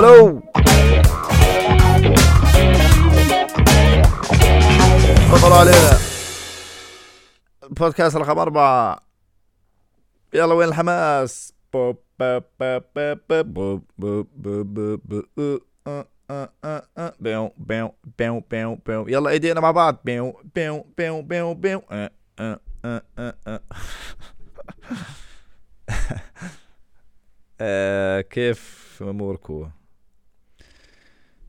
ألو تفضلوا علينا. بودكاست رقم أربعة. يلا وين الحماس؟ يلا إيدينا مع بعض. كيف اموركو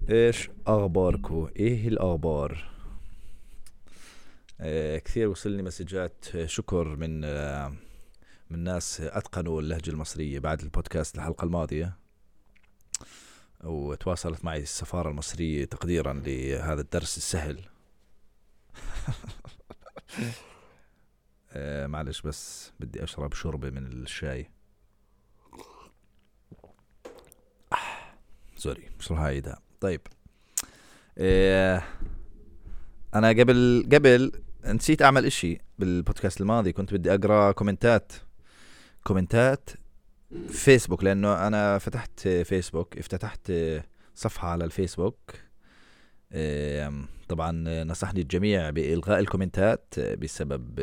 إيش أخباركو؟ إيه الأخبار؟ آه، كثير وصلني مسجات شكر من آه، من ناس أتقنوا اللهجة المصرية بعد البودكاست الحلقة الماضية. وتواصلت معي السفارة المصرية تقديرا لهذا الدرس السهل. آه، معلش بس بدي أشرب شوربة من الشاي. sorry مش راح طيب. إيه أنا قبل قبل نسيت أعمل إشي بالبودكاست الماضي. كنت بدي أقرأ كومنتات كومنتات فيسبوك لأنه أنا فتحت فيسبوك افتتحت صفحة على الفيسبوك. طبعا نصحني الجميع بإلغاء الكومنتات بسبب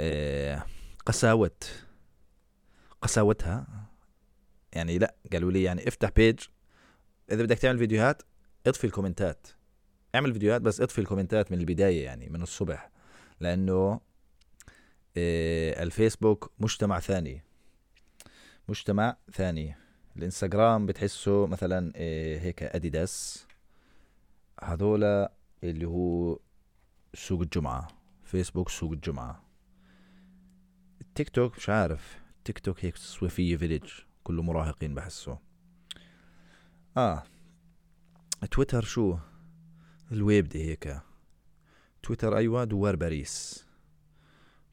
إيه، قساوة قساوتها. يعني لا قالوا لي يعني افتح بيج إذا بدك تعمل فيديوهات اطفي الكومنتات. اعمل فيديوهات بس اطفي الكومنتات من البداية يعني من الصبح. لأنه آه، الفيسبوك مجتمع ثاني. مجتمع ثاني. الإنستغرام بتحسه مثلا آه، هيك أديداس. هذولا اللي هو سوق الجمعة. فيسبوك سوق الجمعة. التيك توك مش عارف. تيك توك هيك صويفية فيليج. كله مراهقين بحسه. آه. تويتر شو؟ الويبدة هيك. تويتر أيوه دوار باريس.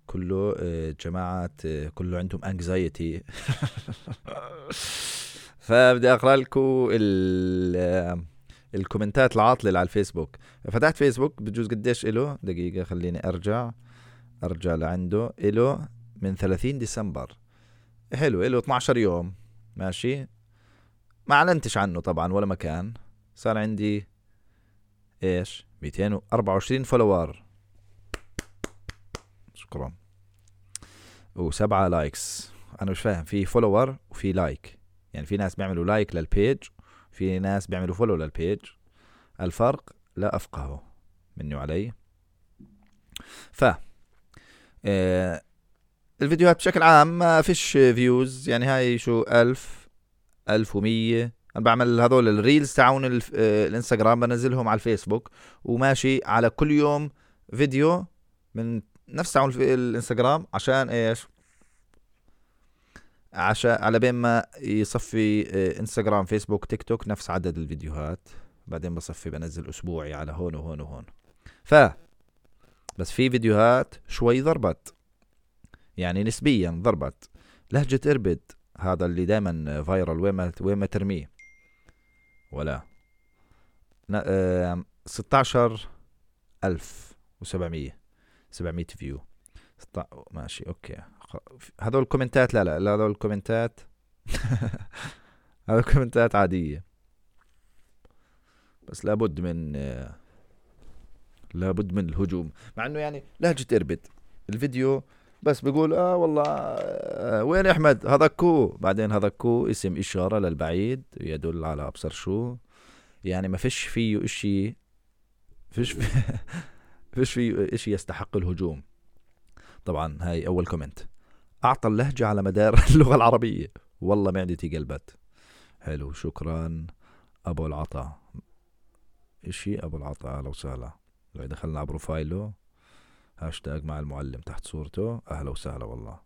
كله آه، جماعات آه، كله عندهم anxiety فبدي أقرأ لكم آه، الكومنتات العاطلة اللي على الفيسبوك. فتحت فيسبوك بجوز قديش له دقيقة خليني أرجع. أرجع لعنده. له من 30 ديسمبر. حلو له 12 يوم. ماشي؟ ما أعلنتش عنه طبعا ولا مكان. صار عندي إيش؟ 224 follower. شكرا. وسبعة likes. أنا مش فاهم في follower وفي like. يعني في ناس بيعملوا like لل page في ناس بيعملوا follow لل page الفرق لا افقهه مني وعلي. ف آه، الفيديوهات بشكل عام ما فيش views يعني هاي شو ألف ألف ومية. أنا بعمل هذول ال reels تاعون آه، الإنستغرام بنزلهم على الفيسبوك وماشي على كل يوم فيديو من نفس تاعون الإنستغرام عشان إيش؟ عشان على بين ما يصفي آه، إنستغرام فيسبوك تيك توك نفس عدد الفيديوهات. بعدين بصفي بنزل أسبوعي على هون وهون وهون. ف بس في فيديوهات شوي ضربت. يعني نسبيا ضربت. لهجة إربد. هذا اللي دائما فايرال وين ما وين ما ترميه. ولا. آم، 16 ألف وسبعمية. سبعمية view ماشي okay. خ- هذول الكومنتات لا لا لا، هذول الكومنتات. هذول الكومنتات عادية. بس لابد من آه، لابد من الهجوم. مع إنه يعني لهجة إربد. الفيديو بس بيقول آه والله آه وين أحمد؟ هذا كو. بعدين هذا كو اسم إشارة للبعيد يدل على أبصر شو؟ يعني ما فيش فيه إشي فيش فيش فيه إشي يستحق الهجوم. طبعا هاي أول comment. أعطى اللهجة على مدار اللغة العربية. والله معدتي قلبت حلو شكرا. أبو العطا. إشي أبو العطا أهلا وسهلا. لو دخلنا على بروفايله هاشتاج مع المعلم تحت صورته. أهلا وسهلا والله.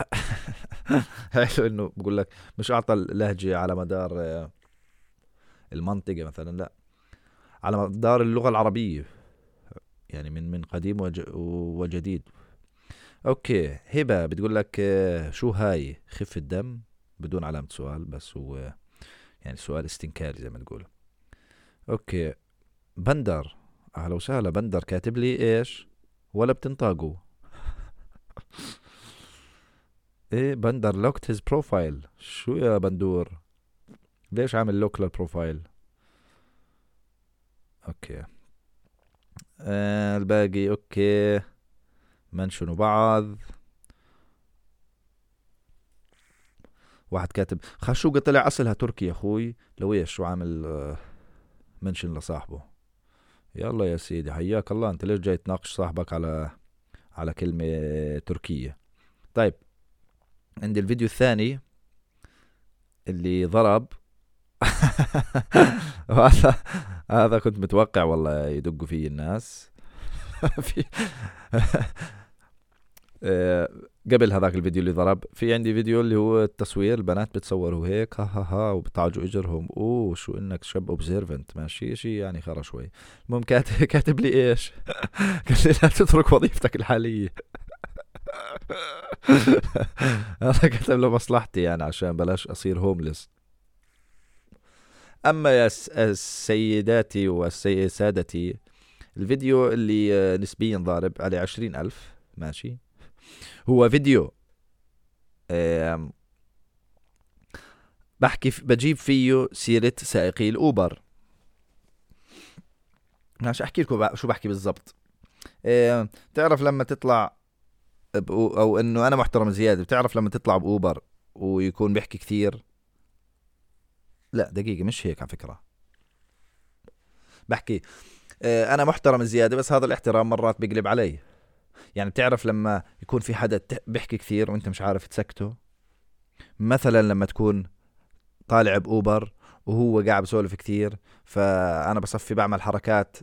حلو إنه بقول لك مش أعطى اللهجة على مدار المنطقة مثلا لا. على مدار اللغة العربية يعني من من قديم وج- وجديد. okay هبة بتقول لك شو هاي؟ خفه دم بدون علامة سؤال بس هو يعني سؤال استنكاري زي ما تقول. okay بندر. أهلا وسهلا بندر كاتب لي إيش؟ ولا بتنطقوا إيه بندر locked his profile شو يا بندور؟ ليش عامل lock لل profile okay. آه الباقي okay. منشنوا بعض. واحد كاتب خشوقة طلع أصلها تركي يا أخوي؟ لو إيش؟ شو عامل آه، منشن لصاحبه. يلا يا سيدي حياك الله. أنت ليش جاي تناقش صاحبك على على كلمة تركية؟ طيب عندي الفيديو الثاني اللي ضرب. هذا هذا كنت متوقع والله يدقوا فيه الناس. في آه، قبل هذاك الفيديو اللي ضرب في عندي فيديو اللي هو التصوير البنات بتصوروا هيك ها ها ها وبتعالجوا إجرهم. أوه شو إنك شاب observant ماشي شيء يعني خرا شوي. المهم كاتب كاتب لي إيش؟ قال لي لا تترك وظيفتك الحالية. هذا كتب له مصلحتي يعني عشان بلاش أصير هوملس أما يا السيداتي والسادتي الفيديو اللي نسبيا ضارب عليه عشرين ألف ماشي. هو فيديو بحكي بجيب فيه سيرة سائقي الأوبر. ماشي أحكي لكم شو بحكي بالضبط. تعرف لما تطلع أو إنه أنا محترم زيادة بتعرف لما تطلع بأوبر ويكون بيحكي كثير؟ لا دقيقة مش هيك على فكرة. بحكي آه، أنا محترم زيادة بس هذا الاحترام مرات بيقلب علي. يعني بتعرف لما يكون في حدا بيحكي كثير وانت مش عارف تسكته؟ مثلا لما تكون طالع بأوبر وهو قاعد بسولف كثير فأنا بصفي بعمل حركات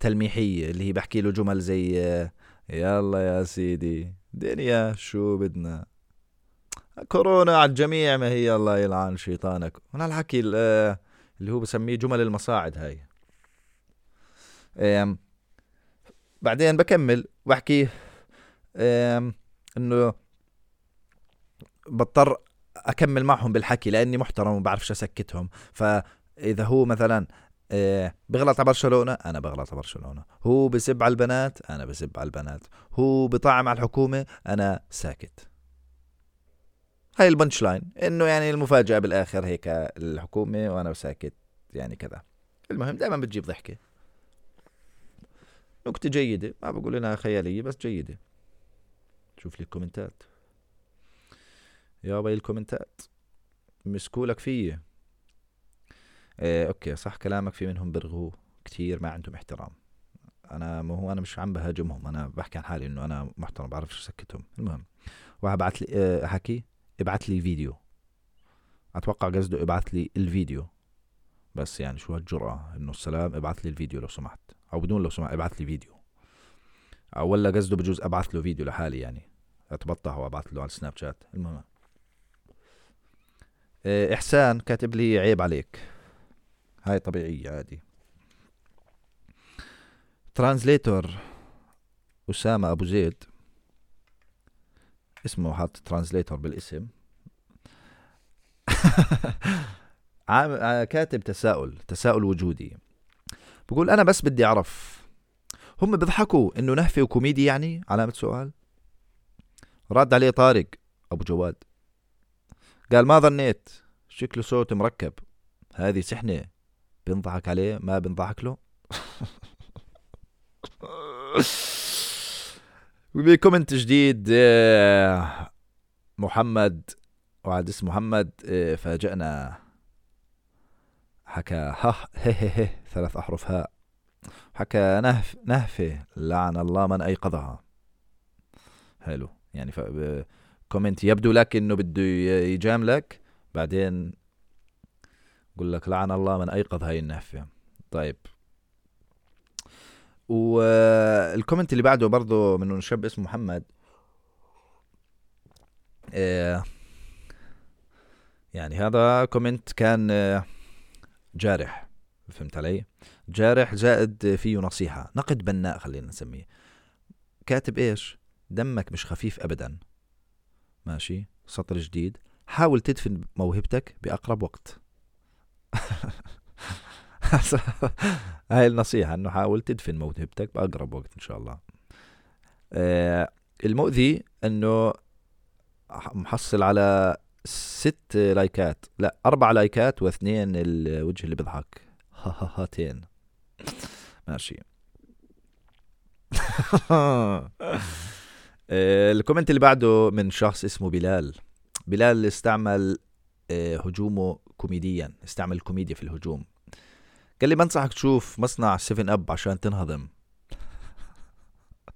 تلميحية اللي هي بحكي له جمل زي آه، يلا يا سيدي دنيا شو بدنا؟ كورونا على الجميع ما هي الله يلعن شيطانك. هنا الحكي اللي هو بسميه جمل المصاعد هاي. بعدين بكمل. بحكي إنه بضطر أكمل معهم بالحكي لأني محترم وبعرفش أسكتهم. فإذا هو مثلا إيه بغلط على برشلونة أنا بغلط على برشلونة. هو بسب على البنات أنا بسب على البنات. هو بطعم على الحكومة أنا ساكت. هاي البنش لاين إنه يعني المفاجأة بالآخر هيك الحكومة وأنا ساكت يعني كذا. المهم دائما بتجيب ضحكة. نكتة جيدة ما بقول إنها خيالية بس جيدة. شوف لي الكومنتات. يابا الكومنتات. مسكو لك فيه إيه أوكي صح كلامك في منهم برغوا كثير ما عندهم احترام. أنا ما هو أنا مش عم بهاجمهم. أنا بحكي عن حالي إنه أنا محترم بعرفش اسكتهم المهم واحد بعث لي أه حكي ابعث لي فيديو. أتوقع قصده ابعث لي الفيديو. بس يعني شو هالجرأة؟ إنه السلام ابعث لي الفيديو لو سمحت. أو بدون لو سمحت ابعث لي فيديو. أو ولا قصده بجوز أبعث له فيديو لحالي يعني اتبطح وأبعث له على السناب شات. المهم. إيه إحسان كاتب لي عيب عليك. هاي طبيعية عادي. translator أسامة أبو زيد. اسمه حاط translator بالاسم. كاتب تساؤل تساؤل وجودي. بقول أنا بس بدي أعرف هم بيضحكوا إنه نهفة وكوميدي يعني؟ علامة سؤال. رد عليه طارق أبو جواد. قال ما ظنيت. شكله صوت مركب. هذه سحنة بنضحك عليه ما بنضحك له. بكومنت جديد آه، محمد واحد اسمه محمد آه، فاجأنا حكى ها هي هي هي ثلاث أحرف هاء حكى نهف نهفة لعن الله من أيقظها. حلو. يعني كومنت يبدو لك إنه بده يجاملك. بعدين يقول لك لعن الله من أيقظ هاي النهفة. طيب. والكومنت اللي بعده برضه من شاب اسمه محمد. آه، يعني هذا كومنت كان آه، جارح فهمت علي؟ جارح زائد فيه نصيحة نقد بناء خلينا نسميه. كاتب إيش؟ دمك مش خفيف ابدا. ماشي. سطر جديد. حاول تدفن موهبتك بأقرب وقت. هاي النصيحة إنه حاول تدفن موهبتك بأقرب وقت إن شاء الله. آه المؤذي إنه محصل على ست لايكات. لا أربع لايكات واثنين الوجه اللي بيضحك. ها ها هاتين. ماشي. آه، الكومنت اللي بعده من شخص اسمه بلال. بلال استعمل آه، هجومه كوميديا استعمل الكوميديا في الهجوم. قال لي بنصحك تشوف مصنع 7 Up عشان تنهضم.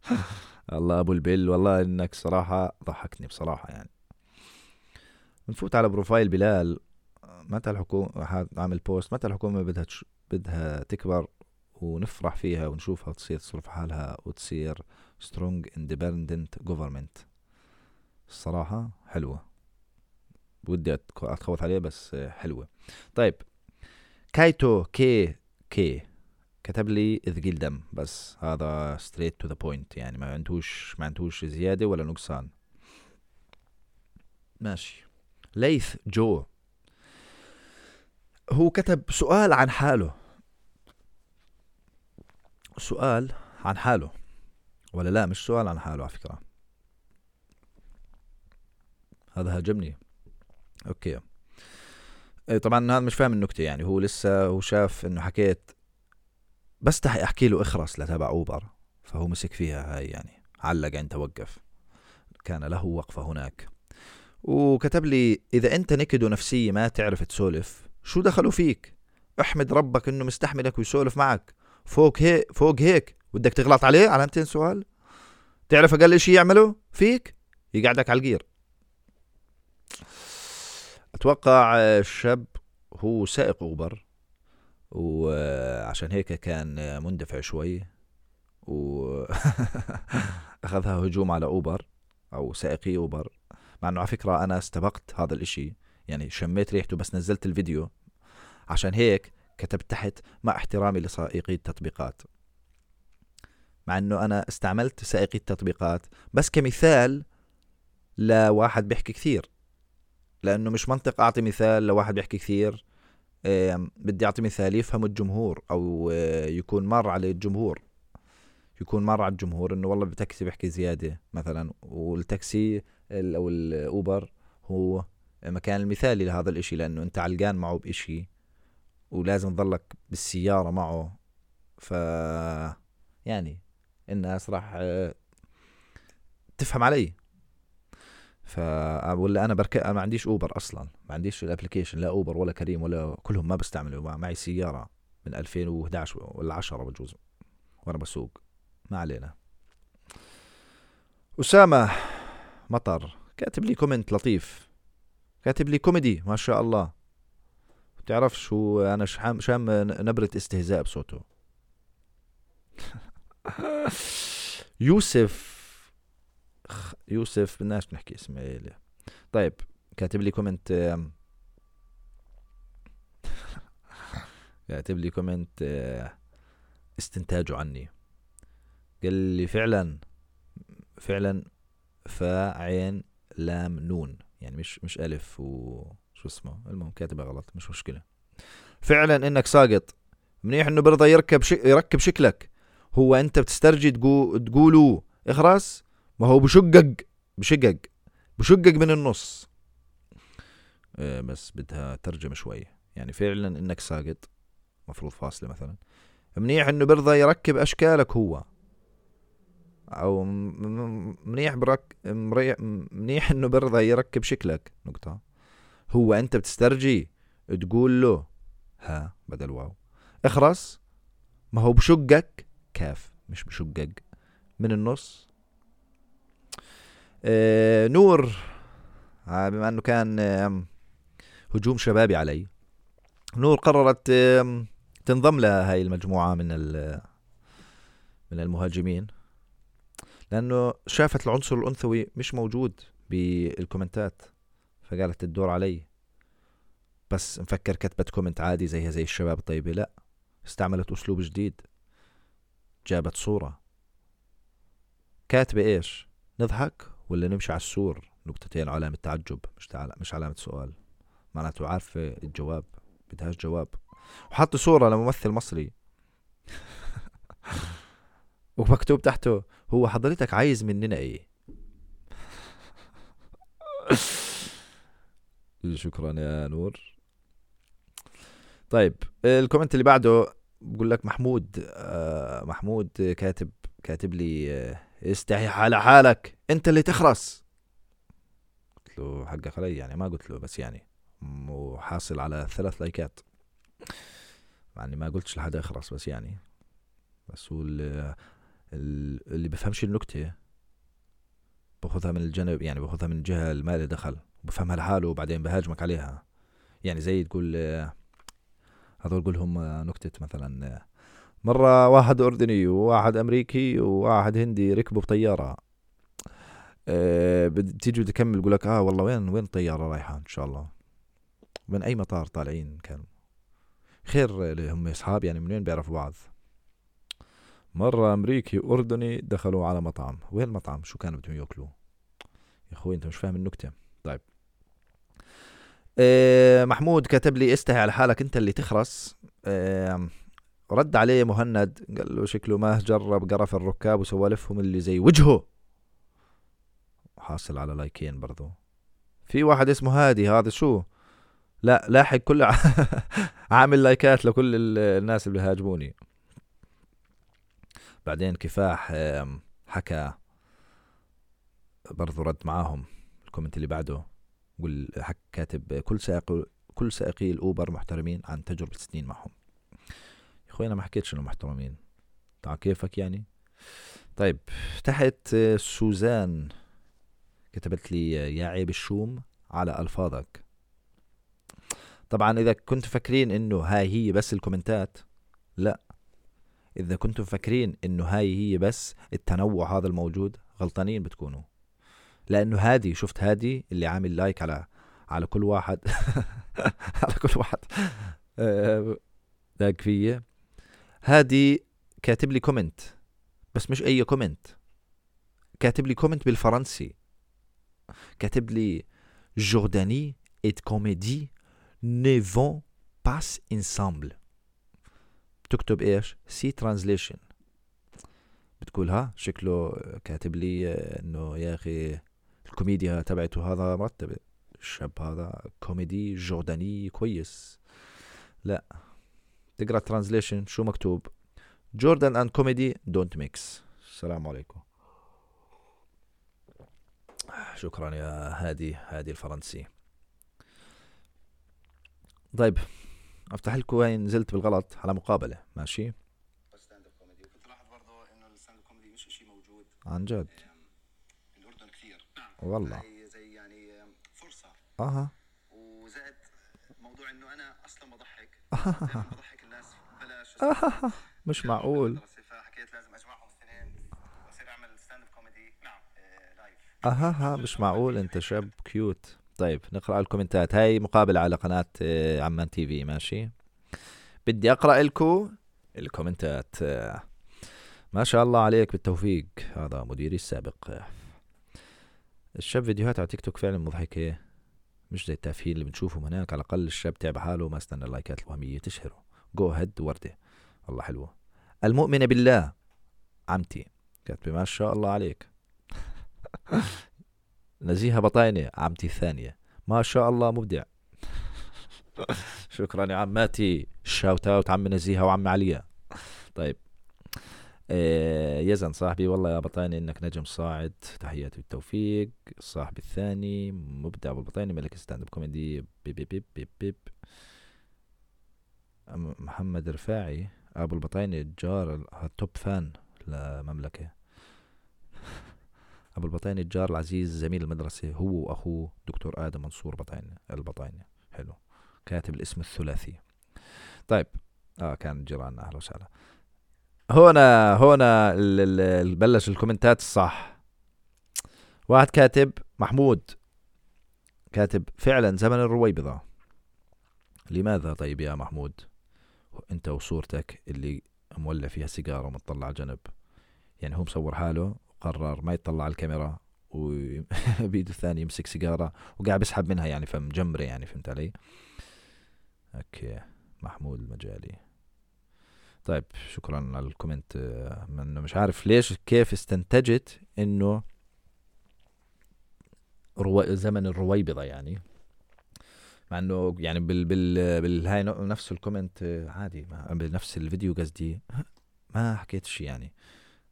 الله أبو البل. والله إنك صراحة ضحكني بصراحة يعني. بنفوت على بروفايل بلال متى الحكومة عامل بوست متى الحكومة بدها تش... بدها تكبر ونفرح فيها ونشوفها تصير تصرف حالها وتصير strong independent government الصراحة حلوة. ودي أتخوث عليها بس حلوة. طيب كايتو كي كي. كتب لي ثقيل دم بس هذا straight to the point يعني ما عندوش ما عندوش زيادة ولا نقصان. ماشي. ليث جو. هو كتب سؤال عن حاله. سؤال عن حاله. ولا لا مش سؤال عن حاله على فكرة. هذا هاجمني. أوكي. إيه، طبعا هذا مش فاهم النكتة يعني. هو لسه هو شاف إنه حكيت. بس تحي أحكي له إخرس لتبع أوبر. فهو مسك فيها هاي يعني. علق عند توقف. كان له وقفة هناك. وكتب لي إذا أنت نكد ونفسية ما تعرف تسولف شو دخلوا فيك؟ أحمد ربك إنه مستحملك ويسولف معك. فوق هيك فوق هيك. بدك تغلط عليه؟ علامتين سؤال. تعرف أقل شيء يعمله فيك؟ يقعدك على الجير أتوقع الشاب هو سائق أوبر وعشان هيك كان مندفع شوي و أخذها هجوم على أوبر أو سائقي أوبر. مع إنه على فكرة أنا استبقت هذا الإشي. يعني شميت ريحته بس نزلت الفيديو. عشان هيك كتبت تحت مع احترامي لسائقي التطبيقات. مع إنه أنا استعملت سائقي التطبيقات. بس كمثال لواحد بيحكي كثير. لأنه مش منطق أعطي مثال لواحد بيحكي كثير. بدي أعطي مثال يفهمه الجمهور أو آه، يكون مر على الجمهور. يكون مر على الجمهور إنه والله بتاكسي بيحكي زيادة مثلا. والتاكسي أو الاوبر هو مكان المثالي لهذا الإشي لأنه أنت علقان معه بإشي ولازم تضلك بالسيارة معه. ف يعني الناس راح آه، تفهم علي. ف ولا أنا بركب أنا ما عنديش اوبر أصلا. ما عنديش ال application لا اوبر ولا كريم ولا كلهم ما بستعملوا معي سيارة من 2011 ولا 10 بجوز وأنا بسوق. ما علينا. أسامة مطر. كاتب لي كومنت لطيف. كاتب لي كوميدي ما شاء الله. بتعرفش هو أنا شام شام نبرة استهزاء بصوته؟ يوسف يوسف بدناش نحكي اسمه إيه طيب كاتب لي كومنت كاتب لي كومنت استنتاجه عني. قال لي فعلا فعلا فا عين لام نون. يعني مش مش ألف و شو اسمه؟ المهم كاتبها غلط مش مشكلة. فعلا إنك ساقط. منيح إنه برضى يركب شك... يركب شكلك. هو أنت بتسترجي تقو... تقولوا اخرس ما هو بشقق بشقق بشقق من النص. إيه بس بدها ترجمة شوي. يعني فعلا إنك ساقط. مفروض فاصلة مثلا. منيح إنه برضى يركب أشكالك هو. أو منيح برك منيح إنه برضى يركب شكلك. نقطة. هو أنت بتسترجي تقول له ها بدل واو. اخرس ما هو بشقك. كاف. مش بشقق. من النص. آه نور. آه بما إنه كان آه هجوم شبابي علي. نور قررت آه تنضم لها هاي المجموعة من من المهاجمين. لأنه شافت العنصر الأنثوي مش موجود بالكومنتات فقالت الدور علي. بس مفكر كتبت كومنت عادي زيها زي الشباب الطيبة لا استعملت أسلوب جديد. جابت صورة. كاتبة إيش؟ نضحك ولا نمشي على السور؟ نقطتين علامة تعجب مش. مش علامة سؤال. معناته عارفة الجواب بدهاش جواب. وحط صورة لممثل مصري. ومكتوب تحته هو حضرتك عايز مننا إيه؟ شكرا يا نور. طيب الكومنت اللي بعده بقول لك محمود آه محمود كاتب كاتب لي آه استحي على حالك أنت اللي تخرس. قلت له حقك علي يعني ما قلت له بس يعني وحاصل على ثلاث لايكات. يعني ما قلتش لحدا يخرس بس يعني. بس هو اللي, بفهمش النكتة. باخذها من الجانب يعني باخذها من الجهة اللي ما دخل بفهمها لحاله وبعدين بهاجمك عليها. يعني زي تقول هذول قولهم نكتة مثلا مرة واحد أردني وواحد أمريكي وواحد هندي ركبوا بطيارة. أه بتيجي تكمل يقول لك آه والله وين وين الطيارة رايحة إن شاء الله؟ من أي مطار طالعين كانوا؟ خير هم أصحاب يعني من وين بيعرفوا بعض؟ مرة أمريكي وأردني دخلوا على مطعم. وين المطعم؟ شو كانوا بدهم ياكلوا يا أخوي أنت مش فاهم النكتة. طيب. إيه محمود كتب لي استحي على حالك أنت اللي تخرس. إيه رد عليه مهند. قال له شكله ما جرب قرف الركاب وسوالفهم اللي زي وجهه. حاصل على لايكين برضو. في واحد اسمه هادي. هذا شو؟ لا لاحق كل عامل لايكات لكل الناس اللي بيهاجموني بعدين كفاح حكى برضو رد معاهم الكومنت اللي بعده قول حك كاتب كل سائق كل سائقي الأوبر محترمين عن تجربة سنين معهم. يا أخوي أنا ما حكيتش انه محترمين. تعال كيفك يعني؟ طيب تحت سوزان كتبت لي يا عيب الشوم على ألفاظك. طبعا إذا كنتوا فاكرين إنه هاي هي بس الكومنتات لا. إذا كنتم فاكرين إنه هاي هي بس التنوع هذا الموجود غلطانين بتكونوا. لأنه هادي شفت هادي اللي عامل like على على كل واحد. على كل واحد. like فيا هادي كاتب لي كومنت بس مش أي كومنت كاتب لي كومنت بالفرنسي. كاتب لي Jordanie et comédie ne vont pas ensemble. بتكتب إيش؟ see translation بتقول ها شكله كاتب لي إنه يا أخي الكوميديا تبعته هذا مرتبة الشاب هذا كوميدي جورداني كويس. لا. تقرأ translation شو مكتوب؟ Jordan and comedy don't mix السلام عليكم. شكرا يا هادي هادي الفرنسي. طيب. أفتح لكم وين نزلت بالغلط على مقابلة. ماشي؟ stand up comedy وكنت لاحظ برضه انه ال stand up comedy مش شيء موجود عن جد. بالاردن كثير نعم والله. زي, يعني فرصه أها. وزائد موضوع انه أنا أصلا بضحك بضحك الناس بلاش مش معقول. فحكيت لازم اجمعهم الاثنين واصير اعمل stand up comedy نعم live أها مش معقول. أنت شاب cute طيب نقرأ ال comments. هاي مقابلة على قناة آه، عمان TV. ماشي. بدي أقرأ لكم ال comments. ما شاء الله عليك بالتوفيق. هذا مديري السابق. الشاب فيديوهات على تيك توك فعلا مضحكة. مش زي التافهين اللي بنشوفهم هناك. على الأقل الشاب تعب حاله وما استنى ال likes الوهمية تشهره. جو هيد وردة. والله حلوة. المؤمنة بالله عمتي. كاتبه ما شاء الله عليك. نزيهة بطاينة عمتي الثانية. ما شاء الله مبدع. شكرا يا عماتي. shout out عم نزيهة وعم عليا. طيب. إيه يزن صاحبي والله يا بطايني إنك نجم صاعد. تحياتي بالتوفيق. صاحبي الثاني مبدع ابو البطايني ملك stand up comedy beep beep beep beep, beep. محمد رفاعي أبو البطايني الجار ال top fan لمملكة. أبو البطايني الجار العزيز زميل المدرسة هو وأخوه دكتور آدم منصور بطايني البطايني. حلو. كاتب الاسم الثلاثي. طيب. آه كان جيراننا أهلا وسهلا. هنا هنا بلش ال comments الصح. واحد كاتب محمود. كاتب فعلا زمن الرويبضة. لماذا طيب يا محمود؟ انت وصورتك اللي مولع فيها سيجارة ومطلع على جنب يعني هو مصور حاله قرر ما يطلع على الكاميرا وبيده الثاني يمسك سيجارة وقاعد بيسحب منها يعني فمجمرة يعني فهمت علي؟ okay محمود المجالي طيب شكرا على ال comment انه مش عارف ليش كيف استنتجت إنه رو... زمن الرويبضة يعني. مع إنه يعني بال بال بالهاي نفس ال comment عادي بنفس الفيديو قصدي. ما حكيت شيء يعني.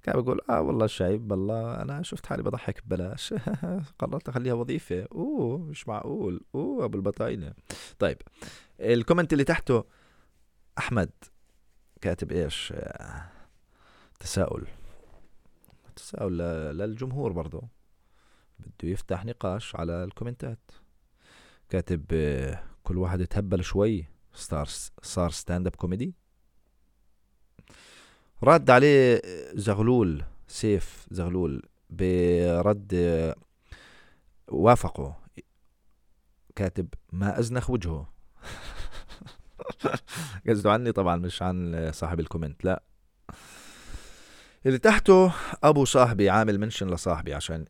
كان بقول آه والله شايب والله أنا شفت حالي بضحك ببلاش قررت أخليها وظيفة. أوه مش معقول. أوه أبو البطاينة. طيب ال comment اللي تحته أحمد كاتب إيش؟ تساؤل. تساؤل للجمهور برضه بده يفتح نقاش على ال comments. كاتب كل واحد يتهبل شوي صار صار stand up comedy رد عليه زغلول سيف زغلول برد وافقه. كاتب ما أزنخ وجهه. قصده عني طبعا مش عن صاحب ال comment لا. اللي تحته أبو صاحبي عامل منشن لصاحبي عشان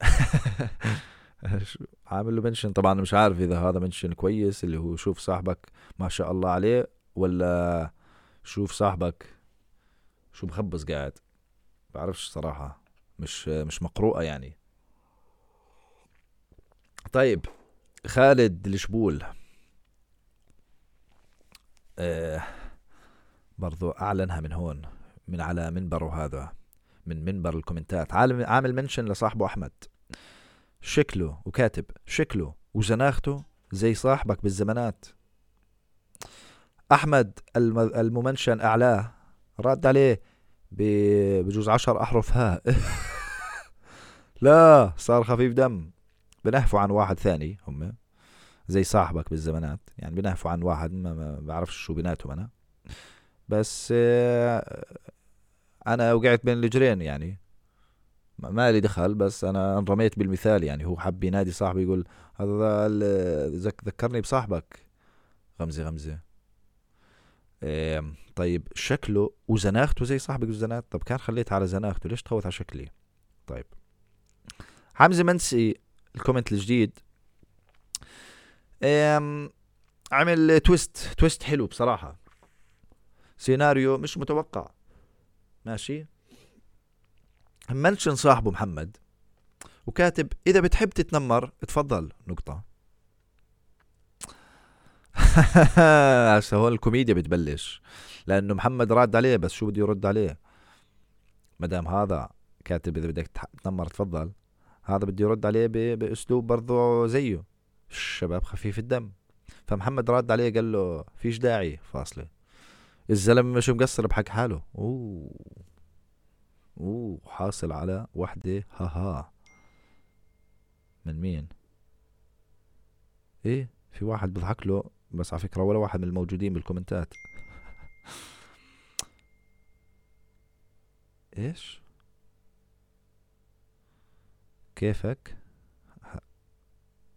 عامل له منشن. طبعا مش عارف إذا هذا منشن كويس اللي هو شوف صاحبك ما شاء الله عليه ولا شوف صاحبك شو مخبص قاعد؟ بعرفش صراحة. مش مش مقروءة يعني. طيب خالد الشبول. آه برضو أعلنها من هون من على منبره هذا من منبر الكومنتات. عامل عامل منشن لصاحبه أحمد. شكله وكاتب شكله وزناخته زي صاحبك بالزمانات. أحمد الممنشن أعلاه. رد عليه بجوز عشر أحرف ها. لا صار خفيف دم. بنحفوا عن واحد ثاني هم. زي صاحبك بالزمانات. يعني بنحفوا عن واحد ما, بعرفش شو بيناتهم أنا. بس آه، أنا وقعت بين الجرين يعني. ما لي دخل بس أنا انرميت بالمثال يعني. هو حب ينادي صاحبي يقول هذا ذكرني بصاحبك. غمزة. غمزة طيب شكله وزناخته زي صاحبك الزنات. طب كان خليت على زناخته ليش تخوت على شكلي؟ طيب. حمزة منسي ال comment الجديد. عمل twist twist حلو بصراحة. سيناريو مش متوقع. ماشي. mention صاحبه محمد. وكاتب إذا بتحب تتنمر تفضل نقطة. هسه هون الكوميديا بتبلش. لأنه محمد راد عليه بس شو بده يرد عليه؟ ما دام هذا كاتب إذا بدك تنمر تفضل. هذا بده يرد عليه بأسلوب برضه زيه. الشباب خفيف الدم. فمحمد راد عليه قال له فيش داعي فاصلة. الزلمة مش مقصر بحق حاله. أوه. أوه حاصل على وحدة ها ها من مين؟ إيه في واحد بضحك له. بس على فكرة ولا واحد من الموجودين بالكومنتات. إيش؟ كيفك؟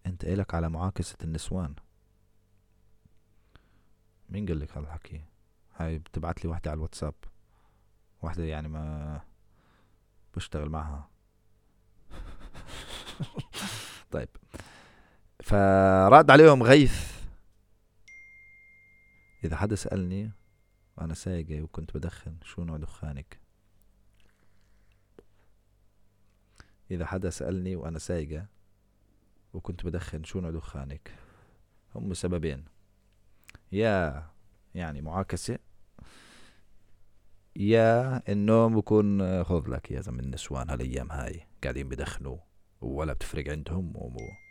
أنت إلك على معاكسة النسوان. مين قال لك هذا الحكي؟ هاي بتبعت لي واحدة على الواتساب. واحدة يعني ما بشتغل معها. طيب. فراد عليهم غيث. إذا حدا سألني وأنا سايقة وكنت بدخن شو نوع دخانك؟ إذا حدا سألني وأنا سايقة وكنت بدخن شو نوع دخانك؟ هم سببين. يا يعني معاكسة يا إنه بكون خذ لك يا زلمة النسوان هالايام هاي قاعدين بدخنوا ولا بتفرق عندهم ومو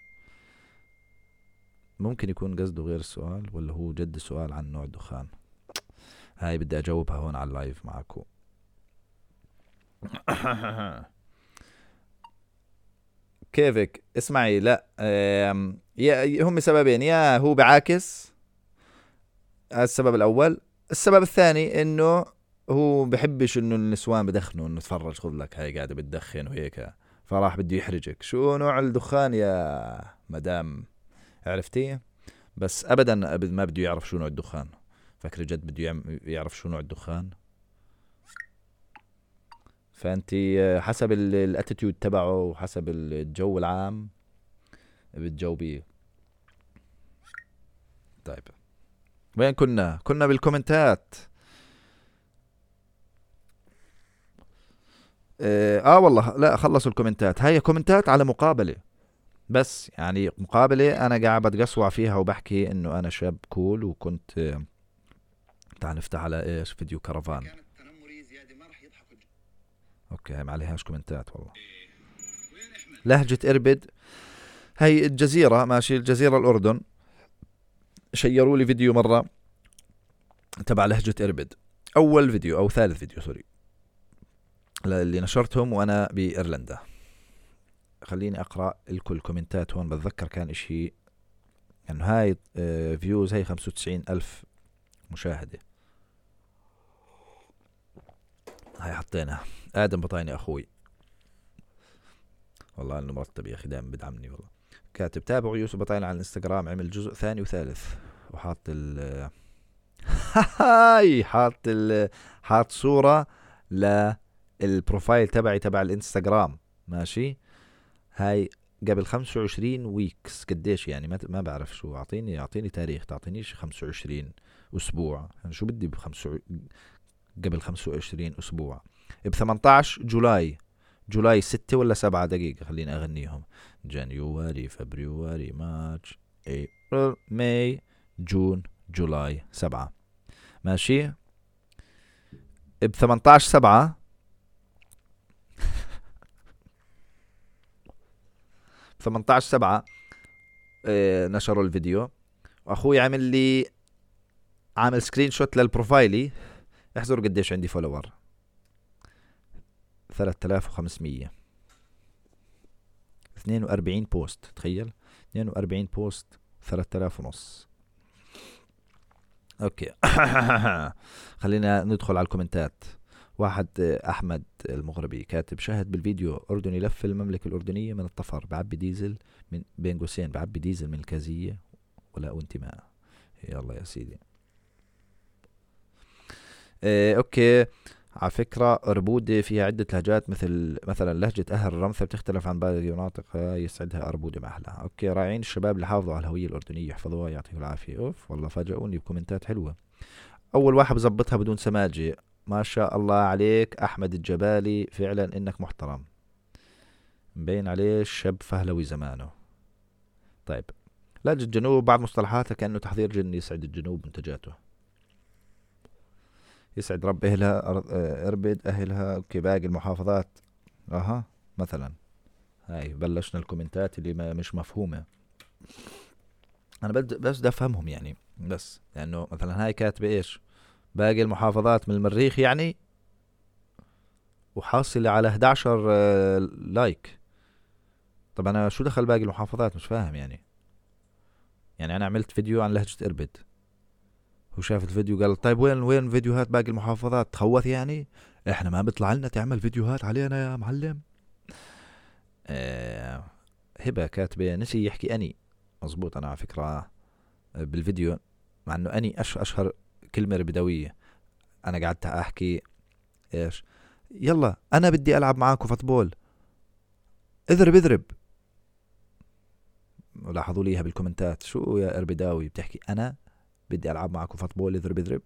ممكن يكون قصده غير السؤال ولا هو جد سؤال عن نوع الدخان؟ هاي بدي أجاوبها هون على اللايف معكم كيفك؟ اسمعي لا هم سببين يا هو بعاكس السبب الأول. السبب الثاني إنه هو بحبش إنه النسوان بدخنوا إنه تفرج خذ لك هاي قاعدة بتدخن وهيك فراح بده يحرجك. شو نوع الدخان يا مدام؟ عرفتي؟ بس ابدا ابد ما بده يعرف شو نوع الدخان. فكر جد بده يعرف شو نوع الدخان. فأنت حسب الأتيتيود تبعه وحسب الجو العام بتجاوبيه. طيب. وين كنا؟ كنا بالكومنتات. آه والله لا خلصوا ال comments. هاي comments على مقابلة. بس يعني مقابلة أنا قاعد بتقصوع فيها وبحكي إنه أنا شاب cool وكنت تعال نفتح على إيش؟ فيديو كرفان. okay ما عليهاش comments والله. لهجة إربد. هي الجزيرة ماشي الجزيرة الأردن. شيروا لي فيديو مرة تبع لهجة إربد. أول فيديو أو ثالث فيديو sorry اللي نشرتهم وأنا بإيرلندا. خليني أقرأ الكل comments هون بتذكر كان إشي إنه هاي views هاي خمسة وتسعين ألف مشاهدة. هاي حطيناها. آدم بطايني أخوي. والله إنه مرتب يا أخي دائما بدعمني والله. كاتب تابعوا يوسف بطايني على الإنستغرام عمل جزء ثاني وثالث. وحاط ال هاي حاط ال حاط صورة لل profile تبعي تبع الإنستغرام. ماشي؟ هاي قبل 25 weeks قديش يعني؟ ما ما بعرف شو. أعطيني أعطيني تاريخ تعطينيش 25 أسبوع. أنا شو بدي ب قبل 25 أسبوع؟ ب 18 July. July 6 ولا 7 دقيقة خليني أغنيهم. January February March April May June July 7 ماشي؟ ب 18 7 18 7 آه، نشروا الفيديو. واخوي عمل لي عامل screenshot لل profile ي. احذروا قديش عندي follower 3500 42 post تخيل. 42 post 3000 ونص. okay. خلينا ندخل على الكومنتات. واحد أحمد المغربي كاتب شاهد بالفيديو أردني لف المملكة الأردنية من الطفر بعبي ديزل من بين قوسين بعبي ديزل من الكازية ولا وانتماء. يلا يا سيدي. إيه okay. على فكرة أربودة فيها عدة لهجات مثل مثلا لهجة أهل الرمثة بتختلف عن باقي المناطق يسعدها أربودة مع أهلها okay رائعين الشباب اللي حافظوا على الهوية الأردنية يحفظوها يعطيهم العافية. أوف والله فاجئوني بكومنتات حلوة. أول واحد بظبطها بدون سماجة ما شاء الله عليك أحمد الجبالي فعلا إنك محترم. مبين عليه الشاب فهلوي زمانه. طيب لهجة الجنوب بعض مصطلحاتها كأنه تحضير جني يسعد الجنوب منتجاته يسعد رب أهلها آه، أربد أهلها باقي المحافظات. أها مثلا. هاي بلشنا الكومنتات اللي ما مش مفهومة. أنا بس بدي أفهمهم يعني بس. لأنه مثلا هاي كاتبة إيش؟ باقي المحافظات من المريخ يعني وحاصلة على 11 آه، لايك. طب أنا شو دخل باقي المحافظات؟ مش فاهم يعني. يعني أنا عملت فيديو عن لهجة إربد. هو شاف الفيديو قال طيب وين وين فيديوهات باقي المحافظات؟ تخوث يعني؟ إحنا ما بيطلع لنا تعمل فيديوهات علينا يا معلم. آه هبة كاتبة نسي يحكي أني. مزبوط أنا على فكرة بالفيديو مع إنه أني أشهر كلمة بدويه أنا قعدت أحكي إيش؟ يلا أنا بدي ألعب معاكم فوتبول. اضرب اضرب. لاحظوا لي اياها بالكومنتات. شو يا اربداوي بتحكي؟ أنا بدي ألعب معكم football اضرب اضرب.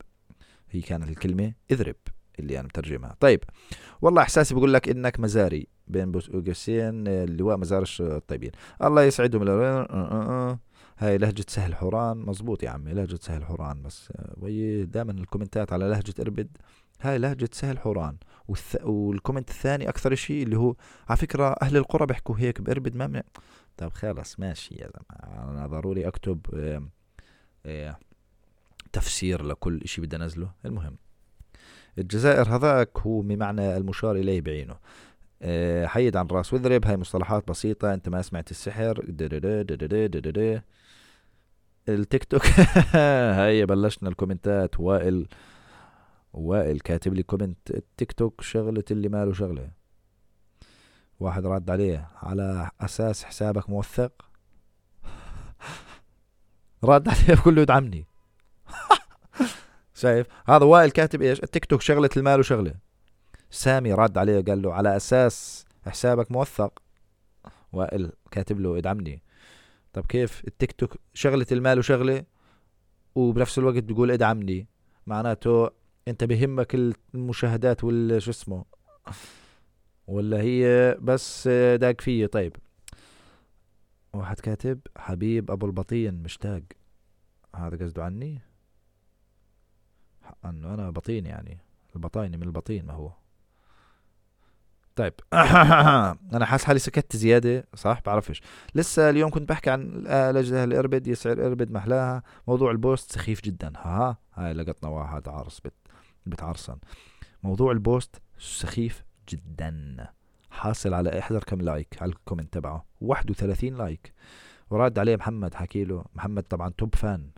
هي كانت الكلمة اضرب اللي أنا مترجمها. طيب والله إحساسي بقول لك إنك مزاري بين قوسين اللواء مزار الطيبين. الله يسعدهم. هاي لهجة سهل حوران. مزبوط يا عمي لهجة سهل حوران بس وهي دائما الكومنتات على لهجة إربد هاي لهجة سهل حوران. والث... والكومنت الثاني أكثر شيء اللي هو على فكرة أهل القرى بيحكوا هيك بإربد ما من... طيب خلص ماشي يا زلمة. أنا ضروري أكتب آه آه تفسير لكل شيء بدي أنزله. المهم الجزائر هذاك هو بمعنى المشار إليه بعينه. حيد عن راس وذرب هاي مصطلحات بسيطة انت ما سمعت السحر التيك توك هاي بلشنا الكومنتات. وائل وائل كاتب لي comment التيك توك شغلة اللي ماله شغلة. واحد رد عليه على أساس حسابك موثق؟ رد عليه بقول له يدعمني شايف؟ هذا وائل كاتب إيش؟ التيك توك شغلة المالو شغلة سامي رد عليه قال له على أساس حسابك موثق. وائل كاتب له ادعمني. طب كيف؟ التيك توك شغلة المالو شغلة. وبنفس الوقت بيقول ادعمني. معناته أنت بهمك المشاهدات ولا شو اسمه؟ ولا هي بس داق فيي؟ طيب. واحد كاتب حبيب أبو البطين مشتاق. هذا قصده عني؟ أنه أنا بطين يعني. البطايني من البطين ما هو. طيب. أنا حاسس حالي سكت زيادة صح؟ بعرفش. لسه اليوم كنت بحكي عن لهجة اربد يسعد اربد محلاها موضوع ال post سخيف جدا. ها؟ هاي لقطنا واحد عرس بت بتعرسن. موضوع ال post سخيف جدا. حاصل على احزر كم like على ال comment تبعه. 31 like. وراد عليه محمد حكي له. محمد طبعا top fan.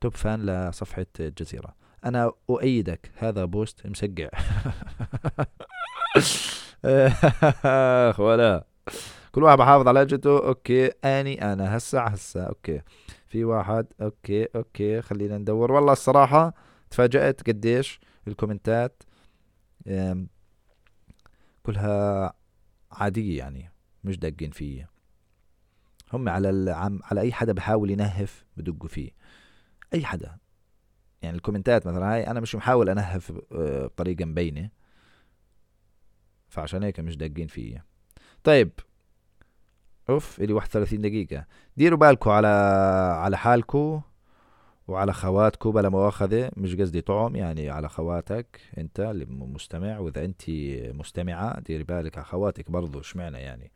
top fan لصفحة الجزيرة. أنا أؤيدك هذا post مسقع ولا. كل واحد بحافظ على لهجته okay. أني أنا. هسا هسا okay. في واحد. okay okay. خلينا ندور. والله الصراحة تفاجأت قديش الكومنتات كلها عادية يعني مش دقين فيه هم على العم على أي حدا بحاول ينهف بدقوا فيه. أي حدا. يعني الكومنتات مثلا هاي أنا مش محاول أنهف آه، بطريقة مبينة. فعشان هيك مش داقين فيه. طيب أوف إلي 31 دقيقة. ديروا بالكم على على حالكم وعلى خواتكم بلا مؤاخذة. مش قصدي طعم يعني على خواتك أنت اللي مستمع. وإذا أنت مستمعة ديري بالك على خواتك برضو اشمعنى يعني؟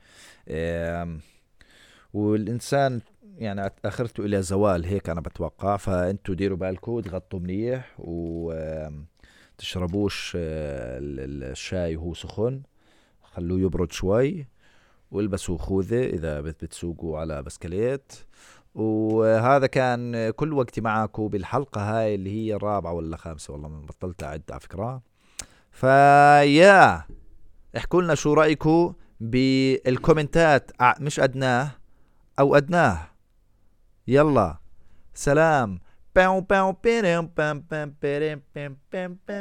والإنسان يعني اخرته إلى زوال هيك أنا بتوقع. فأنتوا ديروا بالكم تغطوا منيح و تشربوش آه، الشاي وهو سخن خلوه يبرد شوي والبسوا خوذة إذا بتسوقوا على بسكليت. وهذا كان كل وقتي معكم بالحلقة هاي اللي هي الرابعة ولا خامسة والله من بطلت أعد على فكرة. فيا احكوا لنا شو رأيكم بالكومنتات. مش أدناه أو أدناه. يلا سلام. Pão, pão, perão, pão pão perem, pão pão pão